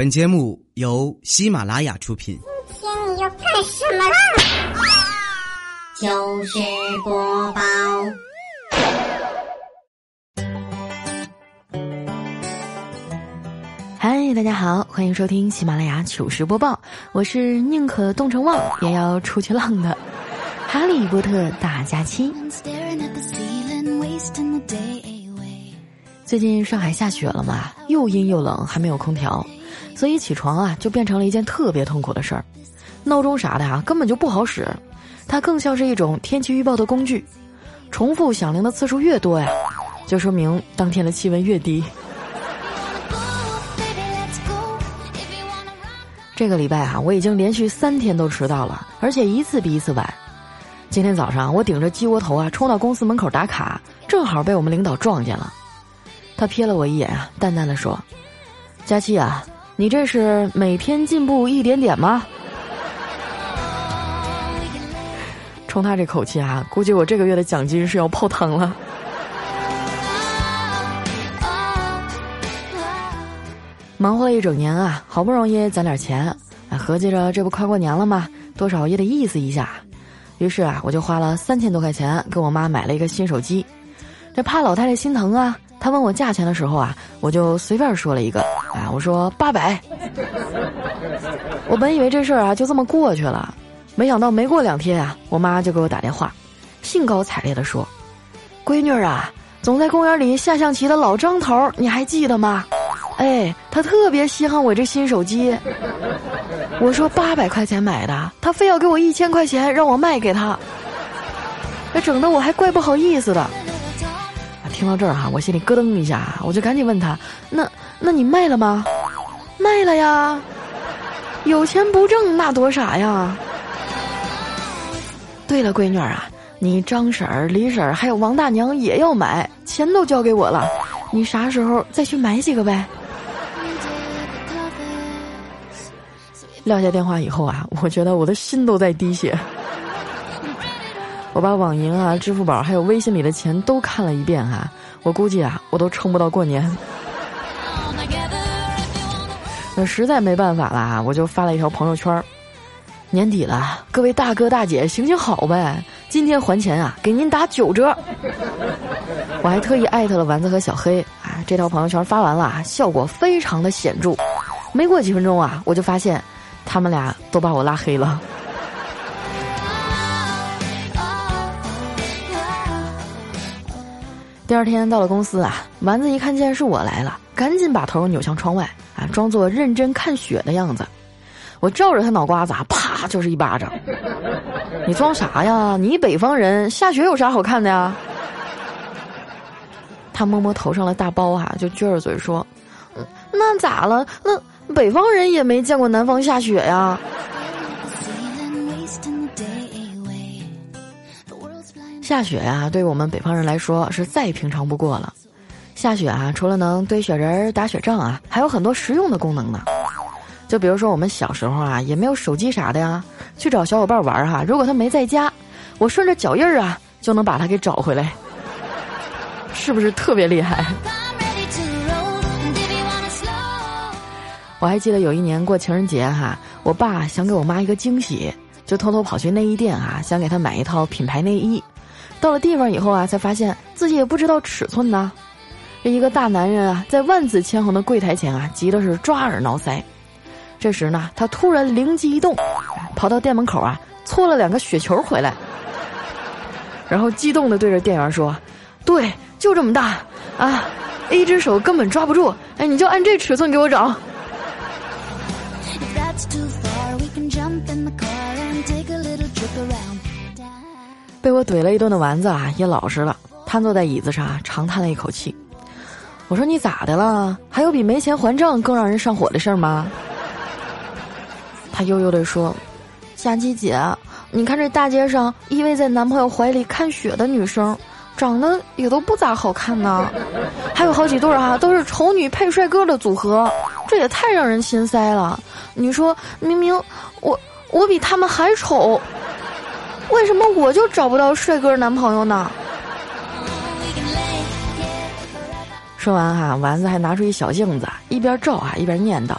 本节目由喜马拉雅出品。今天你要干什么啦？糗事播报。嗨，大家好，欢迎收听喜马拉雅糗事播报，我是宁可冻成旺也要出去浪的哈利波特大假期。最近上海下雪了嘛，又阴又冷，还没有空调，所以起床啊就变成了一件特别痛苦的事儿。闹钟啥的啊根本就不好使，它更像是一种天气预报的工具，重复响铃的次数越多呀，就说明当天的气温越低。这个礼拜啊，我已经连续三天都迟到了，而且一次比一次晚。今天早上我顶着鸡窝头啊冲到公司门口打卡，正好被我们领导撞见了。他瞥了我一眼啊，淡淡的说：“佳期啊，你这是每天进步一点点吗？”冲他这口气啊，估计我这个月的奖金是要泡汤了。忙活了一整年啊，好不容易攒点钱，合计着这不快过年了吗？多少也得意思一下。于是啊，我就花了三千多块钱给我妈买了一个新手机。这怕老太太心疼啊。他问我价钱的时候啊，我就随便说了一个，啊，我说八百。我本以为这事儿啊就这么过去了，没想到没过两天啊，我妈就给我打电话，兴高采烈的说：“闺女啊，总在公园里下象棋的老张头，你还记得吗？哎，他特别稀罕我这新手机。我说八百块钱买的，他非要给我一千块钱让我卖给他，那整的我还怪不好意思的。”听到这儿哈，我心里咯噔一下，我就赶紧问他：“那那你卖了吗？”“卖了呀，有钱不挣那多傻呀。”对了，闺女儿啊，你张婶儿、李婶儿还有王大娘也要买，钱都交给我了，你啥时候再去买几个呗？撂下电话以后啊，我觉得我的心都在滴血。我把网银啊、支付宝还有微信里的钱都看了一遍哈，我估计啊，我都撑不到过年。那实在没办法了，我就发了一条朋友圈儿年底了，各位大哥大姐，行行好呗，今天还钱啊，给您打九折。我还特意艾特了丸子和小黑啊，这条朋友圈发完了，效果非常的显著。没过几分钟啊，我就发现他们俩都把我拉黑了。第二天到了公司啊，丸子一看见是我来了，赶紧把头扭向窗外啊，装作认真看雪的样子。我照着他脑瓜子啊，啪就是一巴掌。你装啥呀？你北方人，下雪有啥好看的呀？他摸摸头上的大包啊，就撅着嘴说：“那咋了？那北方人也没见过南方下雪呀。”下雪呀，对于我们北方人来说是再平常不过了。下雪啊，除了能堆雪人、打雪仗啊，还有很多实用的功能呢。就比如说我们小时候啊，也没有手机啥的呀，去找小伙伴玩哈。如果他没在家，我顺着脚印儿啊，就能把他给找回来，是不是特别厉害？我还记得有一年过情人节哈，我爸想给我妈一个惊喜，就偷偷跑去内衣店啊，想给她买一套品牌内衣。到了地方以后啊，才发现自己也不知道尺寸呢。这一个大男人啊，在万紫千红的柜台前啊，急的是抓耳挠腮。这时呢，他突然灵机一动，跑到店门口啊，搓了两个雪球回来，然后激动的对着店员说：“对，就这么大啊，一只手根本抓不住。哎，你就按这尺寸给我找。”被我怼了一顿的丸子啊，也老实了，瘫坐在椅子上，长叹了一口气。我说：“你咋的了？还有比没钱还账更让人上火的事儿吗？”他悠悠地说：“佳琪姐，你看这大街上依偎在男朋友怀里看雪的女生，长得也都不咋好看呢。还有好几对儿啊，都是丑女配帅哥的组合，这也太让人心塞了。你说，明明我我比他们还丑。”为什么我就找不到帅哥男朋友呢？说完哈，丸子还拿出一小镜子，一边照啊一边念叨：“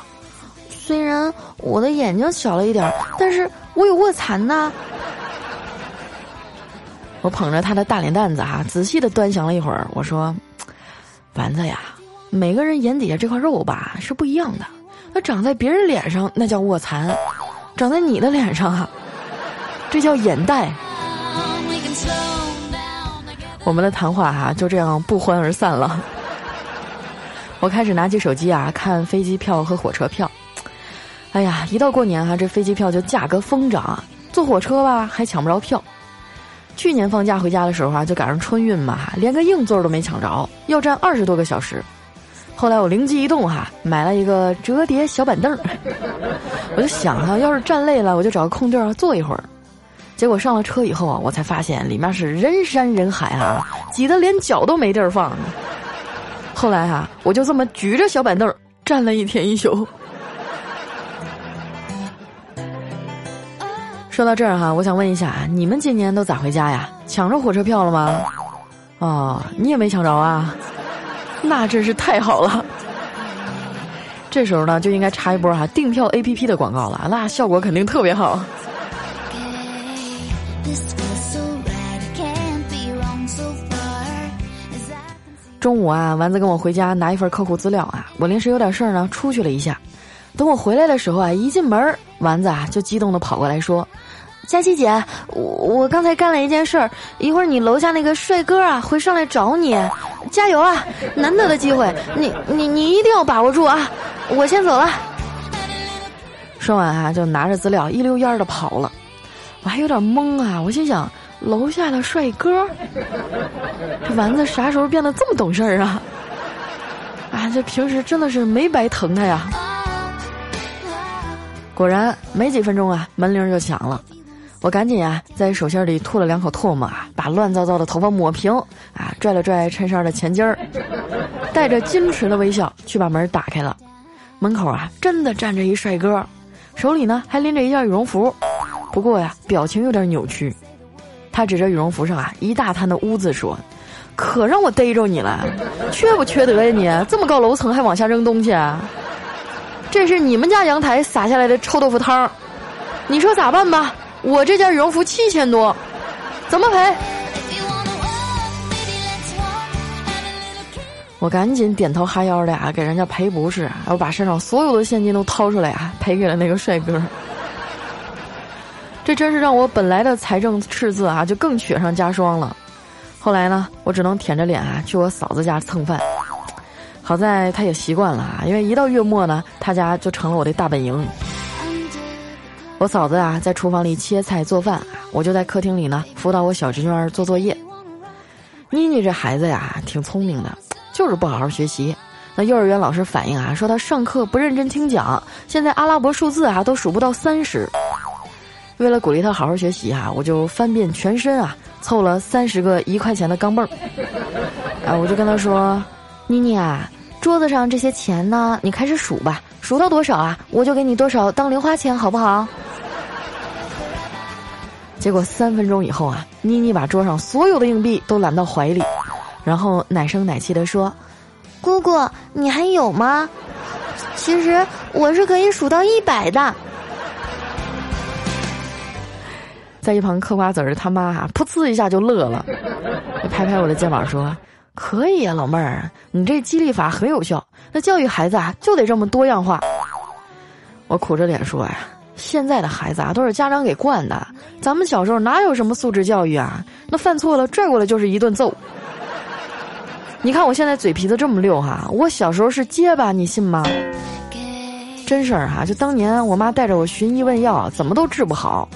虽然我的眼睛小了一点，但是我有卧蚕呐。我捧着他的大脸蛋子哈，仔细的端详了一会儿，我说：“丸子呀，每个人眼底下这块肉吧是不一样的，那长在别人脸上那叫卧蚕，长在你的脸上啊，这叫眼袋。”我们的谈话哈就这样不欢而散了。我开始拿起手机啊看飞机票和火车票，哎呀，一到过年哈，这飞机票就价格疯涨，坐火车吧还抢不着票。去年放假回家的时候啊，就赶上春运嘛，连个硬座都没抢着，要站二十多个小时。后来我灵机一动哈，买了一个折叠小板凳，我就想哈，要是站累了，我就找个空地儿坐一会儿。结果上了车以后啊，我才发现里面是人山人海啊，挤得连脚都没地儿放。后来哈，我就这么举着小板凳站了一天一宿。说到这儿哈，我想问一下啊，你们今年都咋回家呀？抢着火车票了吗？哦，你也没抢着啊？那真是太好了。这时候呢，就应该插一波哈订票 A P P 的广告了，那效果肯定特别好。中午啊，丸子跟我回家拿一份客户资料啊，我临时有点事儿呢，出去了一下。等我回来的时候啊，一进门，丸子啊就激动的跑过来说：“佳琪姐，我我刚才干了一件事儿，一会儿你楼下那个帅哥啊会上来找你，加油啊！难得的机会，你你你一定要把握住啊！我先走了。”说完啊，就拿着资料一溜烟的跑了。我还有点懵啊，我心想。楼下的帅哥，这丸子啥时候变得这么懂事儿啊？啊，这平时真的是没白疼他呀。果然没几分钟啊，门铃就响了。我赶紧啊，在手心里吐了两口唾沫啊，把乱糟糟的头发抹平啊，拽了拽衬衫的前襟儿，带着矜持的微笑去把门打开了。门口啊，真的站着一帅哥，手里呢还拎着一件羽绒服，不过呀，表情有点扭曲。他指着羽绒服上啊一大滩的污渍说：“可让我逮着你了，缺不缺德呀你？这么高楼层还往下扔东西啊？这是你们家阳台洒下来的臭豆腐汤，你说咋办吧？我这件羽绒服七千多，怎么赔？”我赶紧点头哈腰的啊，给人家赔不是，我把身上所有的现金都掏出来啊，赔给了那个帅哥。这真是让我本来的财政赤字啊，就更雪上加霜了。后来呢，我只能舔着脸啊去我嫂子家蹭饭。好在她也习惯了啊，因为一到月末呢，她家就成了我的大本营。我嫂子啊在厨房里切菜做饭，我就在客厅里呢辅导我小侄女儿做作业。妮妮这孩子呀挺聪明的，就是不好好学习。那幼儿园老师反映啊，说她上课不认真听讲，现在阿拉伯数字啊都数不到三十。为了鼓励他好好学习哈，我就翻遍全身啊，凑了三十个一块钱的钢镚儿。啊，我就跟他说：“妮妮啊，桌子上这些钱呢，你开始数吧，数到多少啊，我就给你多少当零花钱，好不好？”结果三分钟以后啊，妮妮把桌上所有的硬币都揽到怀里，然后奶声奶气的说：“姑姑，你还有吗？其实我是可以数到一百的。”在一旁嗑瓜子儿的他妈哈，噗呲一下就乐了，拍拍我的肩膀说：“可以呀，老妹儿，你这激励法很有效。那教育孩子啊，就得这么多样化。”我苦着脸说：“呀，现在的孩子啊，都是家长给惯的。咱们小时候哪有什么素质教育啊？那犯错了拽过来就是一顿揍。你看我现在嘴皮子这么溜哈，我小时候是结巴，你信吗？真事儿哈，就当年我妈带着我寻医问药，怎么都治不好。”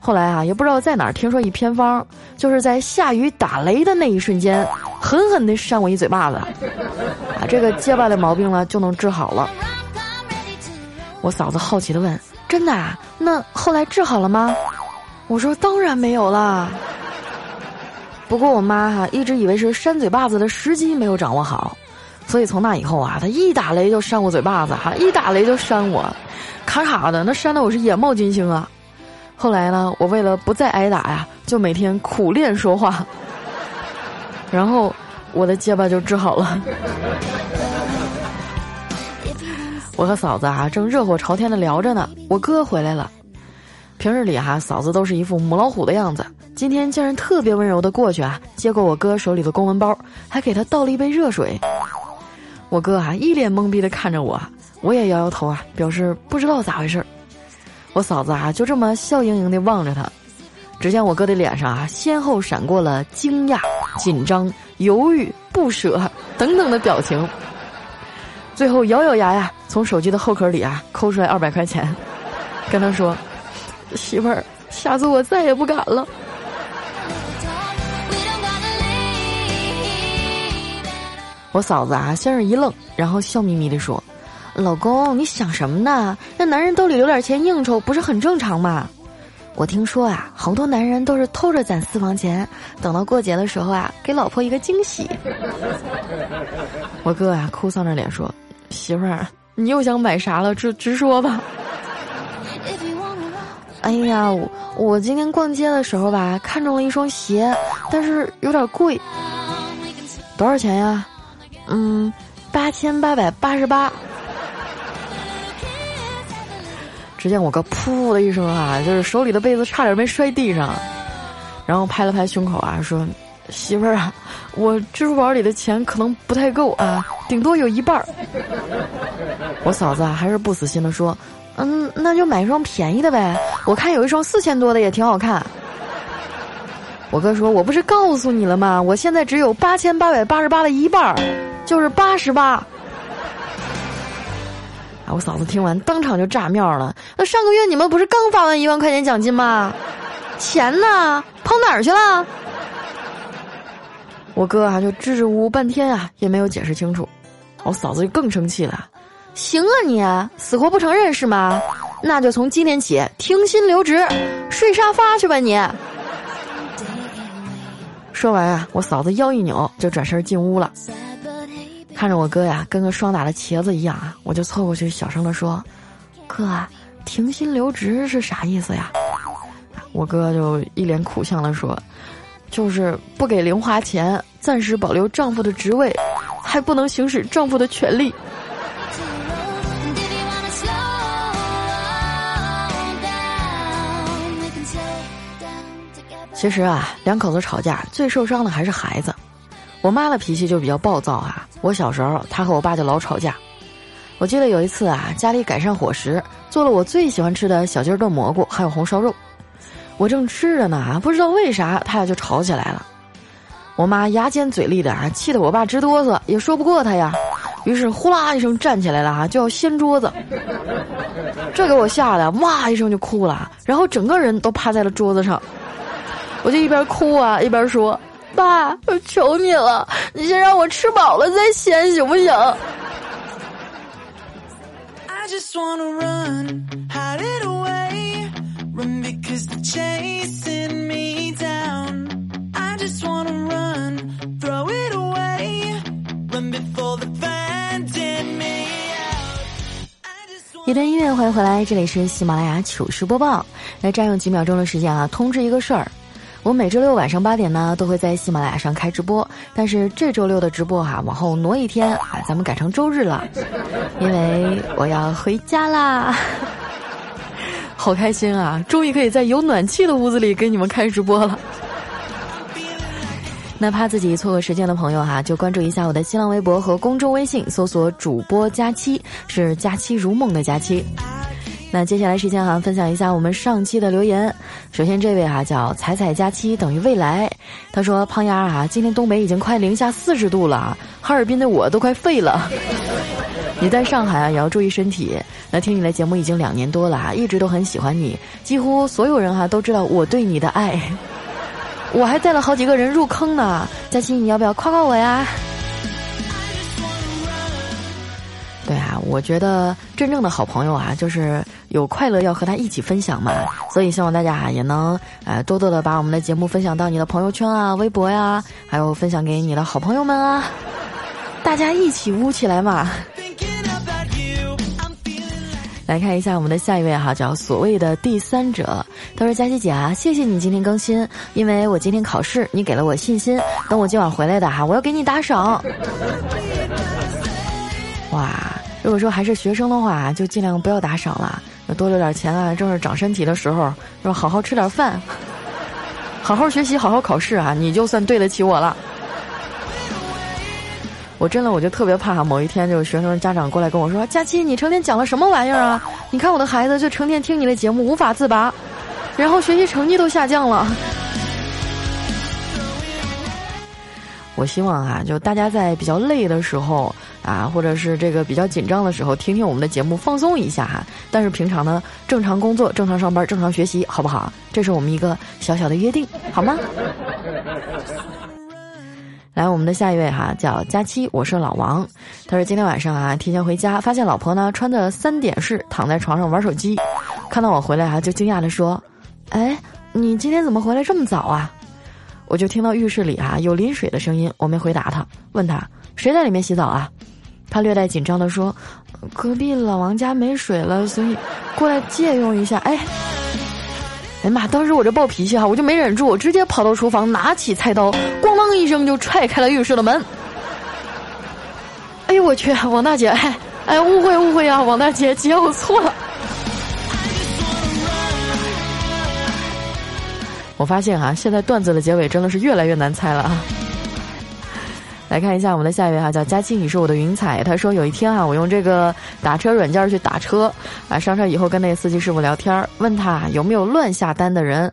后来啊，也不知道在哪儿听说一偏方，就是在下雨打雷的那一瞬间，狠狠地扇我一嘴巴子，啊，这个结巴的毛病呢就能治好了。我嫂子好奇的问：“真的？啊？那后来治好了吗？”我说：“当然没有啦。”不过我妈哈一直以为是扇嘴巴子的时机没有掌握好，所以从那以后啊，她一打雷就扇我嘴巴子，哈，一打雷就扇我，卡卡的，那扇的我是眼冒金星啊。后来呢，我为了不再挨打呀，就每天苦练说话，然后我的结巴就治好了。我和嫂子啊正热火朝天的聊着呢，我哥回来了。平日里哈，嫂子都是一副母老虎的样子，今天竟然特别温柔的过去啊，接过我哥手里的公文包，还给他倒了一杯热水。我哥啊一脸懵逼的看着我，我也摇摇头啊，表示不知道咋回事儿。我嫂子啊就这么笑盈盈的望着他，只见我哥的脸上啊先后闪过了惊讶、紧张、犹豫、不舍等等的表情。最后咬咬牙呀，从手机的后壳里啊抠出来二百块钱，跟他说。媳妇儿，下次我再也不敢了。我嫂子啊，先是一愣，然后笑眯眯的说：“老公，你想什么呢？让男人兜里留点钱应酬，不是很正常吗？我听说啊，好多男人都是偷着攒私房钱，等到过节的时候啊，给老婆一个惊喜。”我哥啊，哭丧着脸说：“媳妇儿，你又想买啥了？直直说吧。”哎呀，我我今天逛街的时候吧，看中了一双鞋，但是有点贵，多少钱呀？嗯，八千八百八十八。只见我哥噗的一声啊，就是手里的被子差点没摔地上，然后拍了拍胸口啊，说：“媳妇儿啊，我支付宝里的钱可能不太够啊，顶多有一半儿。”我嫂子啊，还是不死心的说。嗯，那就买一双便宜的呗。我看有一双四千多的也挺好看。我哥说：“我不是告诉你了吗？我现在只有八千八百八十八的一半儿，就是八十八。”我嫂子听完当场就炸庙了。那上个月你们不是刚发完一万块钱奖金吗？钱呢？跑哪儿去了？我哥啊，就支支吾吾半天啊，也没有解释清楚。我嫂子就更生气了。行啊，你死活不承认是吗？那就从今天起停薪留职，睡沙发去吧你。说完啊，我嫂子腰一扭，就转身进屋了。看着我哥呀，跟个霜打的茄子一样啊，我就凑过去小声的说：“哥，停薪留职是啥意思呀？”我哥就一脸苦相的说：“就是不给零花钱，暂时保留丈夫的职位，还不能行使丈夫的权利。”其实啊，两口子吵架最受伤的还是孩子。我妈的脾气就比较暴躁啊。我小时候，她和我爸就老吵架。我记得有一次啊，家里改善伙食，做了我最喜欢吃的小鸡炖蘑菇，还有红烧肉。我正吃着呢，不知道为啥他俩就吵起来了。我妈牙尖嘴利的啊，气得我爸直哆嗦，也说不过他呀。于是呼啦一声站起来了啊，就要掀桌子。这给我吓得哇一声就哭了，然后整个人都趴在了桌子上。我就一边哭啊一边说：“爸，我求你了，你先让我吃饱了再掀，行不行？”一段音乐，欢迎回来，这里是喜马拉雅糗事播报。来占用几秒钟的时间啊，通知一个事儿。我每周六晚上八点呢，都会在喜马拉雅上开直播，但是这周六的直播哈，往后挪一天啊，咱们改成周日了，因为我要回家啦，好开心啊！终于可以在有暖气的屋子里给你们开直播了。那怕自己错过时间的朋友哈，就关注一下我的新浪微博和公众微信，搜索主播佳期，是佳期如梦的佳期。那接下来时间哈，分享一下我们上期的留言。首先这位哈叫彩彩佳期等于未来，他说胖丫啊，今天东北已经快零下四十度了，哈尔滨的我都快废了。你在上海啊也要注意身体。那听你的节目已经两年多了啊，一直都很喜欢你，几乎所有人哈都知道我对你的爱。我还带了好几个人入坑呢，佳期你要不要夸夸我呀？对啊，我觉得真正的好朋友啊，就是有快乐要和他一起分享嘛。所以希望大家啊，也能呃多多的把我们的节目分享到你的朋友圈啊、微博呀，还有分享给你的好朋友们啊，大家一起污起来嘛。来看一下我们的下一位哈，叫所谓的第三者。他说：“佳琪姐啊，谢谢你今天更新，因为我今天考试，你给了我信心。等我今晚回来的哈，我要给你打赏。”哇。如果说还是学生的话，就尽量不要打赏了，多留点钱啊，正是长身体的时候，要好好吃点饭，好好学习，好好考试啊，你就算对得起我了。我真的我就特别怕某一天就是学生家长过来跟我说：“佳期，你成天讲了什么玩意儿啊？你看我的孩子就成天听你的节目无法自拔，然后学习成绩都下降了。”我希望啊，就大家在比较累的时候啊，或者是这个比较紧张的时候，听听我们的节目放松一下哈。但是平常呢，正常工作、正常上班、正常学习，好不好？这是我们一个小小的约定，好吗？来，我们的下一位哈，叫佳期，我是老王。他说今天晚上啊，提前回家，发现老婆呢穿着三点式躺在床上玩手机，看到我回来啊，就惊讶的说：“哎，你今天怎么回来这么早啊？”我就听到浴室里啊有淋水的声音，我没回答他，问他谁在里面洗澡啊？他略带紧张的说：“隔壁老王家没水了，所以过来借用一下。”哎。哎妈！当时我这暴脾气哈，我就没忍住，直接跑到厨房，拿起菜刀，咣当一声就踹开了浴室的门。哎呦我去，王大姐，哎哎，误会误会啊，王大姐，姐我错了。我发现啊，现在段子的结尾真的是越来越难猜了啊。来看一下我们的下一位哈，叫佳期，你是我的云彩。他说有一天啊，我用这个打车软件去打车，啊上车以后跟那个司机师傅聊天，问他有没有乱下单的人，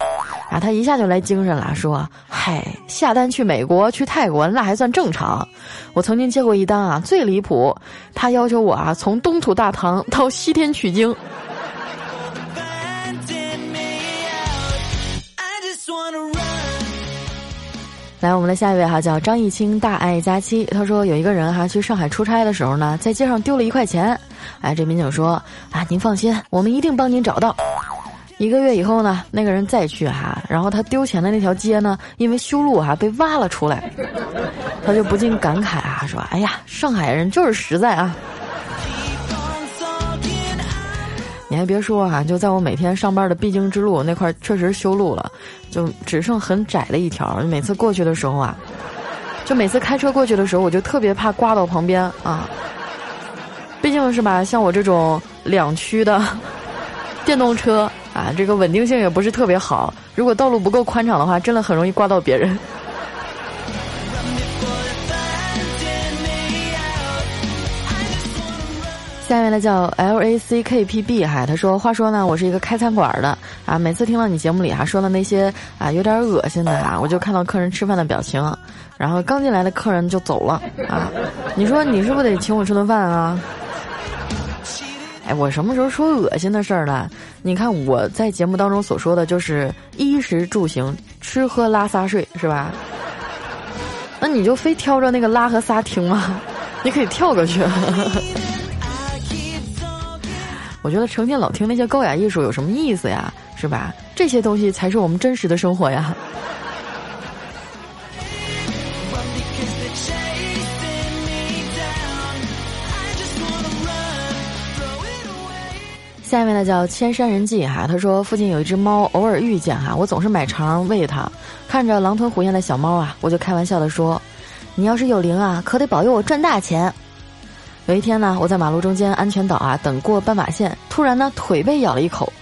啊他一下就来精神了，说嗨下单去美国去泰国那还算正常，我曾经接过一单啊最离谱，他要求我啊从东土大唐到西天取经。来，我们的下一位哈叫张艺清，大爱佳期。他说有一个人哈去上海出差的时候呢，在街上丢了一块钱。哎，这民警说啊，您放心，我们一定帮您找到。一个月以后呢，那个人再去哈，然后他丢钱的那条街呢，因为修路哈被挖了出来，他就不禁感慨啊，说哎呀，上海人就是实在啊。你还别说哈，就在我每天上班的必经之路那块，确实修路了，就只剩很窄的一条。每次过去的时候啊，就每次开车过去的时候，我就特别怕刮到旁边啊。毕竟是吧，像我这种两驱的电动车啊，这个稳定性也不是特别好。如果道路不够宽敞的话，真的很容易刮到别人。下面呢叫 L A C K P B 哈，他说：“话说呢，我是一个开餐馆的啊，每次听到你节目里哈说的那些啊有点恶心的啊，我就看到客人吃饭的表情，然后刚进来的客人就走了啊，你说你是不是得请我吃顿饭啊？哎，我什么时候说恶心的事儿了？你看我在节目当中所说的就是衣食住行，吃喝拉撒睡是吧？那你就非挑着那个拉和撒听吗？你可以跳过去。”我觉得成天老听那些高雅艺术有什么意思呀？是吧？这些东西才是我们真实的生活呀。下面呢叫千山人迹哈，他说附近有一只猫，偶尔遇见哈，我总是买肠喂它。看着狼吞虎咽的小猫啊，我就开玩笑的说：“你要是有灵啊，可得保佑我赚大钱。”有一天呢，我在马路中间安全岛啊等过斑马线，突然呢腿被咬了一口，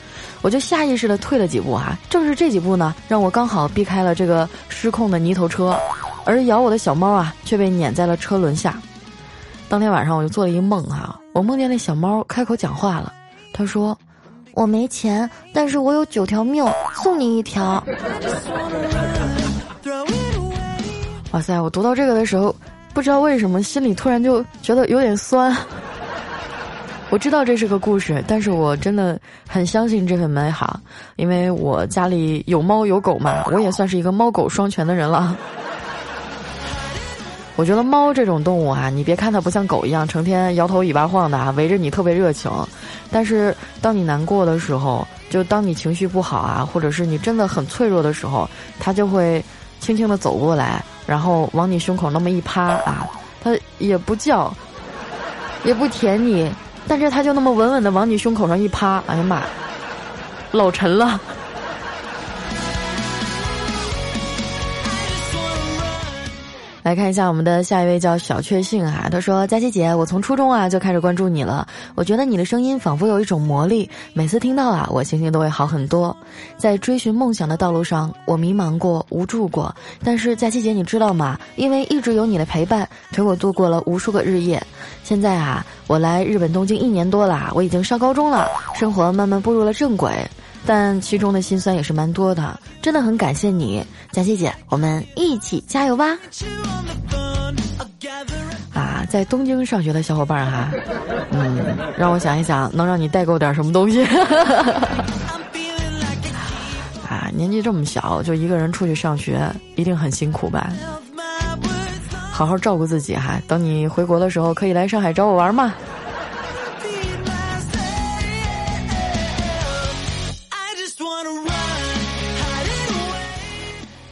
我就下意识的退了几步啊。正是这几步呢，让我刚好避开了这个失控的泥头车，而咬我的小猫啊却被碾在了车轮下。当天晚上我就做了一梦哈，我梦见那小猫开口讲话了，他说：“我没钱，但是我有九条命，送你一条。”哇塞！我读到这个的时候。不知道为什么心里突然就觉得有点酸。我知道这是个故事，但是我真的很相信这份美好，因为我家里有猫有狗嘛，我也算是一个猫狗双全的人了。我觉得猫这种动物啊，你别看它不像狗一样成天摇头尾巴晃的啊，围着你特别热情，但是当你难过的时候，就当你情绪不好啊，或者是你真的很脆弱的时候，它就会轻轻的走过来。然后往你胸口那么一趴啊，它也不叫，也不舔你，但是它就那么稳稳的往你胸口上一趴，哎呀妈，老沉了。来看一下我们的下一位叫小确幸啊，他说：“佳琪姐，我从初中啊就开始关注你了，我觉得你的声音仿佛有一种魔力，每次听到啊，我心情都会好很多。在追寻梦想的道路上，我迷茫过、无助过，但是佳琪姐，你知道吗？因为一直有你的陪伴，陪我度过了无数个日夜。现在啊，我来日本东京一年多了，我已经上高中了，生活慢慢步入了正轨。”但其中的辛酸也是蛮多的，真的很感谢你，佳琪姐，我们一起加油吧！啊，在东京上学的小伙伴哈，嗯，让我想一想，能让你代购点什么东西？啊，年纪这么小就一个人出去上学，一定很辛苦吧？好好照顾自己哈，等你回国的时候可以来上海找我玩嘛。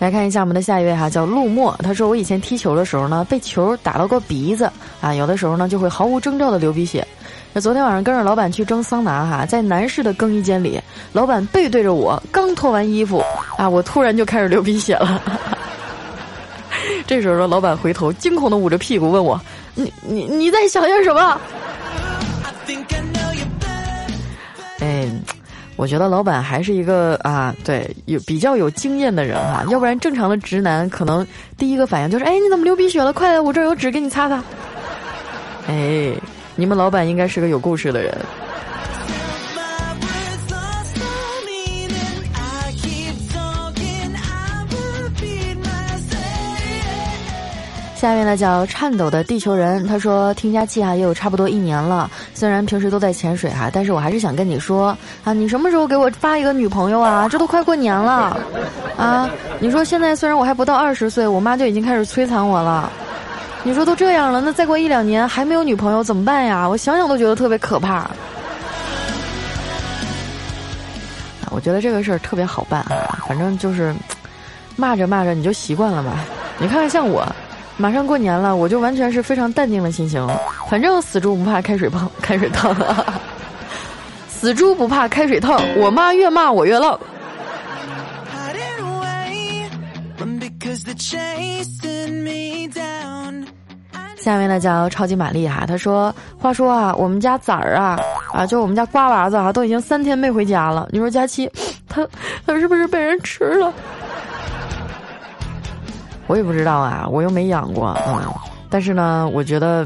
来看一下我们的下一位哈，叫陆墨。他说：“我以前踢球的时候呢，被球打到过鼻子啊，有的时候呢就会毫无征兆的流鼻血。那昨天晚上跟着老板去蒸桑拿哈，在男士的更衣间里，老板背对着我，刚脱完衣服啊，我突然就开始流鼻血了。这时候老板回头惊恐的捂着屁股问我：你你你在想些什么？哎。”我觉得老板还是一个啊，对，有比较有经验的人哈，要不然正常的直男可能第一个反应就是，哎，你怎么流鼻血了？快来，我这儿有纸给你擦擦。哎，你们老板应该是个有故事的人。下面呢叫颤抖的地球人，他说听佳期啊也有差不多一年了，虽然平时都在潜水哈，但是我还是想跟你说啊，你什么时候给我发一个女朋友啊？这都快过年了，啊，你说现在虽然我还不到二十岁，我妈就已经开始摧残我了，你说都这样了，那再过一两年还没有女朋友怎么办呀？我想想都觉得特别可怕。我觉得这个事儿特别好办啊，反正就是骂着骂着你就习惯了吧，你看看像我。马上过年了，我就完全是非常淡定的心情。反正死猪不怕开水烫，开水烫，死猪不怕开水烫。我妈越骂我越浪。下面呢叫超级玛丽哈，他说：“话说啊，我们家崽儿啊，啊，就我们家瓜娃子啊，都已经三天没回家了。你说佳期，他他是不是被人吃了？”我也不知道啊，我又没养过，嗯，但是呢，我觉得，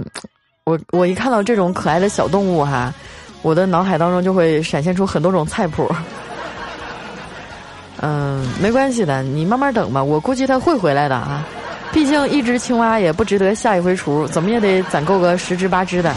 我我一看到这种可爱的小动物哈，我的脑海当中就会闪现出很多种菜谱。嗯，没关系的，你慢慢等吧，我估计它会回来的啊，毕竟一只青蛙也不值得下一回厨，怎么也得攒够个十只八只的。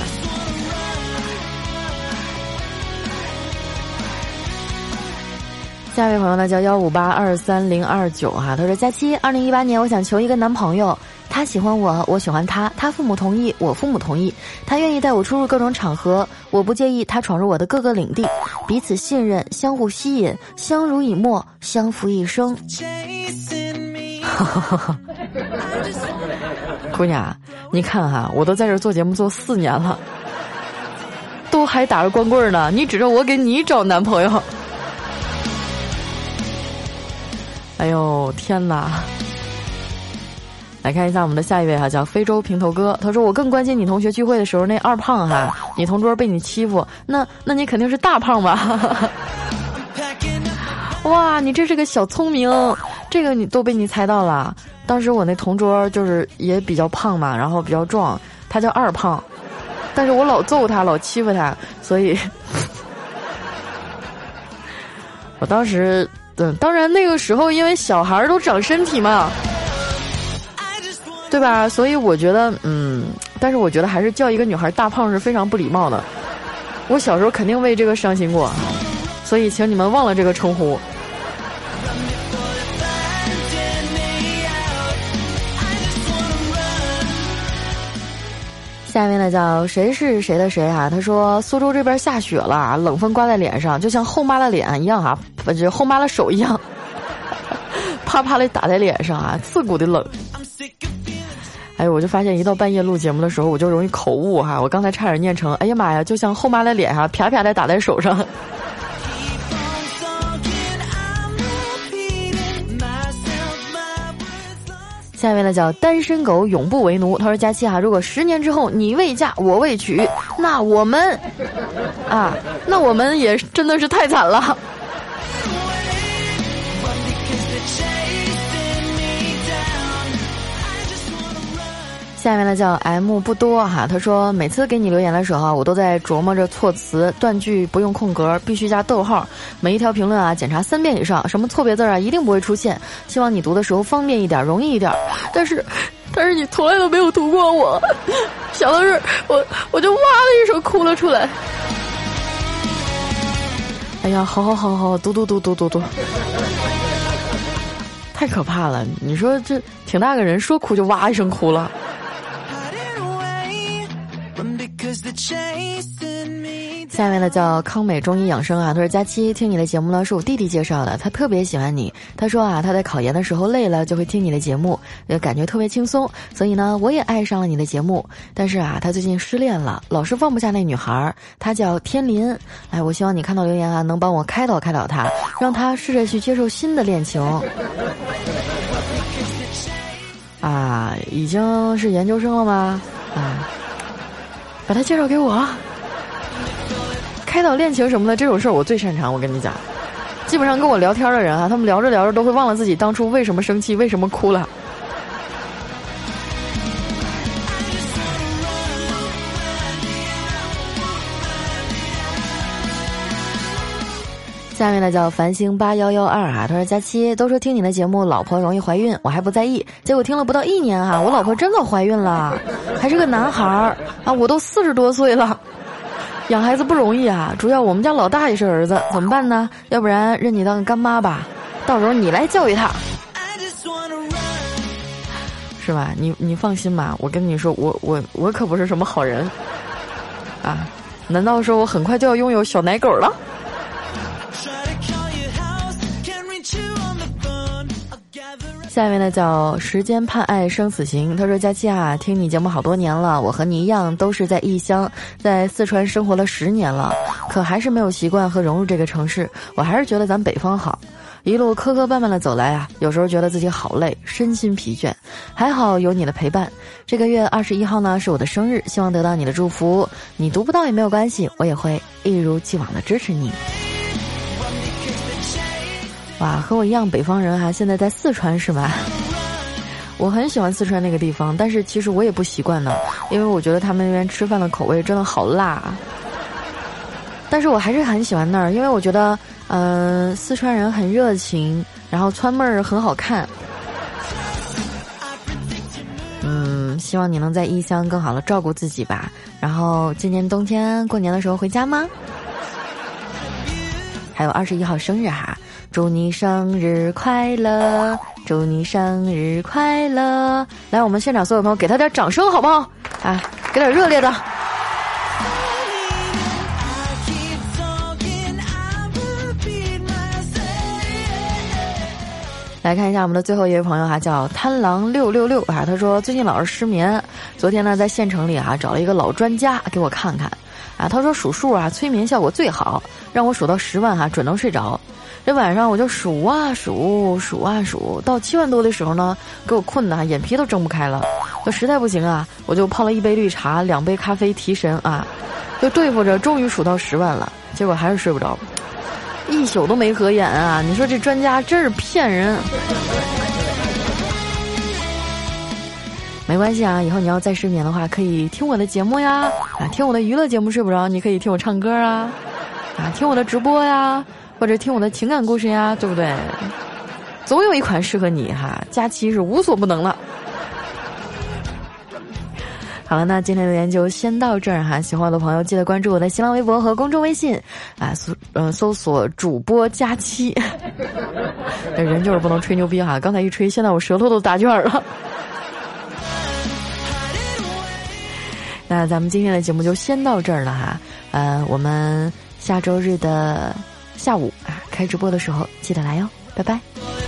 下一位朋友呢叫幺五八二三零二九哈，他说：佳期，二零一八年我想求一个男朋友，他喜欢我，我喜欢他，他父母同意，我父母同意，他愿意带我出入各种场合，我不介意他闯入我的各个领地，彼此信任，相互吸引，相濡以沫，相扶一生。姑娘，你看哈，我都在这做节目做四年了，都还打着光棍呢，你指着我给你找男朋友。哎呦天哪！来看一下我们的下一位哈，叫非洲平头哥。他说：“我更关心你同学聚会的时候那二胖哈，你同桌被你欺负，那那你肯定是大胖吧？” 哇，你这是个小聪明，这个你都被你猜到了。当时我那同桌就是也比较胖嘛，然后比较壮，他叫二胖，但是我老揍他，老欺负他，所以，我当时。对，当然那个时候因为小孩儿都长身体嘛，对吧？所以我觉得，嗯，但是我觉得还是叫一个女孩大胖是非常不礼貌的。我小时候肯定为这个伤心过，所以请你们忘了这个称呼。下面呢叫谁是谁的谁啊？他说苏州这边下雪了，冷风刮在脸上，就像后妈的脸一样啊，不就后妈的手一样，啪啪的打在脸上啊，刺骨的冷。哎呦，我就发现一到半夜录节目的时候，我就容易口误哈，我刚才差点念成，哎呀妈呀，就像后妈的脸哈，啪啪的打在手上。下一位呢叫单身狗永不为奴。他说：“佳期啊，如果十年之后你未嫁我未娶，那我们啊，那我们也真的是太惨了。”下面呢叫 M 不多哈，他说每次给你留言的时候，我都在琢磨着措辞，断句不用空格，必须加逗号，每一条评论啊检查三遍以上，什么错别字啊一定不会出现，希望你读的时候方便一点，容易一点。但是，但是你从来都没有读过我，想到这儿，我我就哇的一声哭了出来。哎呀，好好好好，读读读读读读，太可怕了！你说这挺大个人，说哭就哇一声哭了。下面呢叫康美中医养生啊，他说佳期听你的节目呢是我弟弟介绍的，他特别喜欢你。他说啊，他在考研的时候累了就会听你的节目，就感觉特别轻松。所以呢，我也爱上了你的节目。但是啊，他最近失恋了，老是放不下那女孩儿，她叫天林。哎，我希望你看到留言啊，能帮我开导开导他，让他试着去接受新的恋情。啊，已经是研究生了吗？啊。把他介绍给我，开导恋情什么的这种事儿我最擅长。我跟你讲，基本上跟我聊天的人啊，他们聊着聊着都会忘了自己当初为什么生气，为什么哭了。下面呢叫繁星八幺幺二啊，他说佳期都说听你的节目老婆容易怀孕，我还不在意，结果听了不到一年哈，我老婆真的怀孕了，还是个男孩儿啊，我都四十多岁了，养孩子不容易啊，主要我们家老大也是儿子，怎么办呢？要不然认你当干妈吧，到时候你来教育他，是吧？你你放心吧，我跟你说，我我我可不是什么好人，啊，难道说我很快就要拥有小奶狗了？下面呢叫时间判爱生死刑。他说：“佳期啊，听你节目好多年了，我和你一样都是在异乡，在四川生活了十年了，可还是没有习惯和融入这个城市。我还是觉得咱北方好。一路磕磕绊绊的走来啊，有时候觉得自己好累，身心疲倦。还好有你的陪伴。这个月二十一号呢是我的生日，希望得到你的祝福。你读不到也没有关系，我也会一如既往的支持你。”哇，和我一样北方人哈，现在在四川是吧？我很喜欢四川那个地方，但是其实我也不习惯呢，因为我觉得他们那边吃饭的口味真的好辣。但是我还是很喜欢那儿，因为我觉得，嗯，四川人很热情，然后川妹儿很好看。嗯，希望你能在异乡更好的照顾自己吧。然后今年冬天过年的时候回家吗？还有二十一号生日哈。祝你生日快乐！祝你生日快乐！来，我们现场所有朋友给他点掌声，好不好？啊，给点热烈的！来看一下我们的最后一位朋友哈，叫贪狼六六六啊，他说最近老是失眠，昨天呢在县城里哈找了一个老专家给我看看，啊，他说数数啊催眠效果最好，让我数到十万哈准能睡着。这晚上我就数啊数，数啊数，到七万多的时候呢，给我困的眼皮都睁不开了。我实在不行啊，我就泡了一杯绿茶，两杯咖啡提神啊，就对付着，终于数到十万了。结果还是睡不着，一宿都没合眼啊！你说这专家真是骗人。没关系啊，以后你要再失眠的话，可以听我的节目呀，啊，听我的娱乐节目睡不着，你可以听我唱歌啊，啊，听我的直播呀。或者听我的情感故事呀，对不对？总有一款适合你哈，佳期是无所不能了。好了，那今天留言就先到这儿哈。喜欢我的朋友记得关注我的新浪微博和公众微信啊，搜呃搜索主播佳期。人就是不能吹牛逼哈，刚才一吹，现在我舌头都打卷了。那咱们今天的节目就先到这儿了哈，呃，我们下周日的。下午啊，开直播的时候记得来哟，拜拜。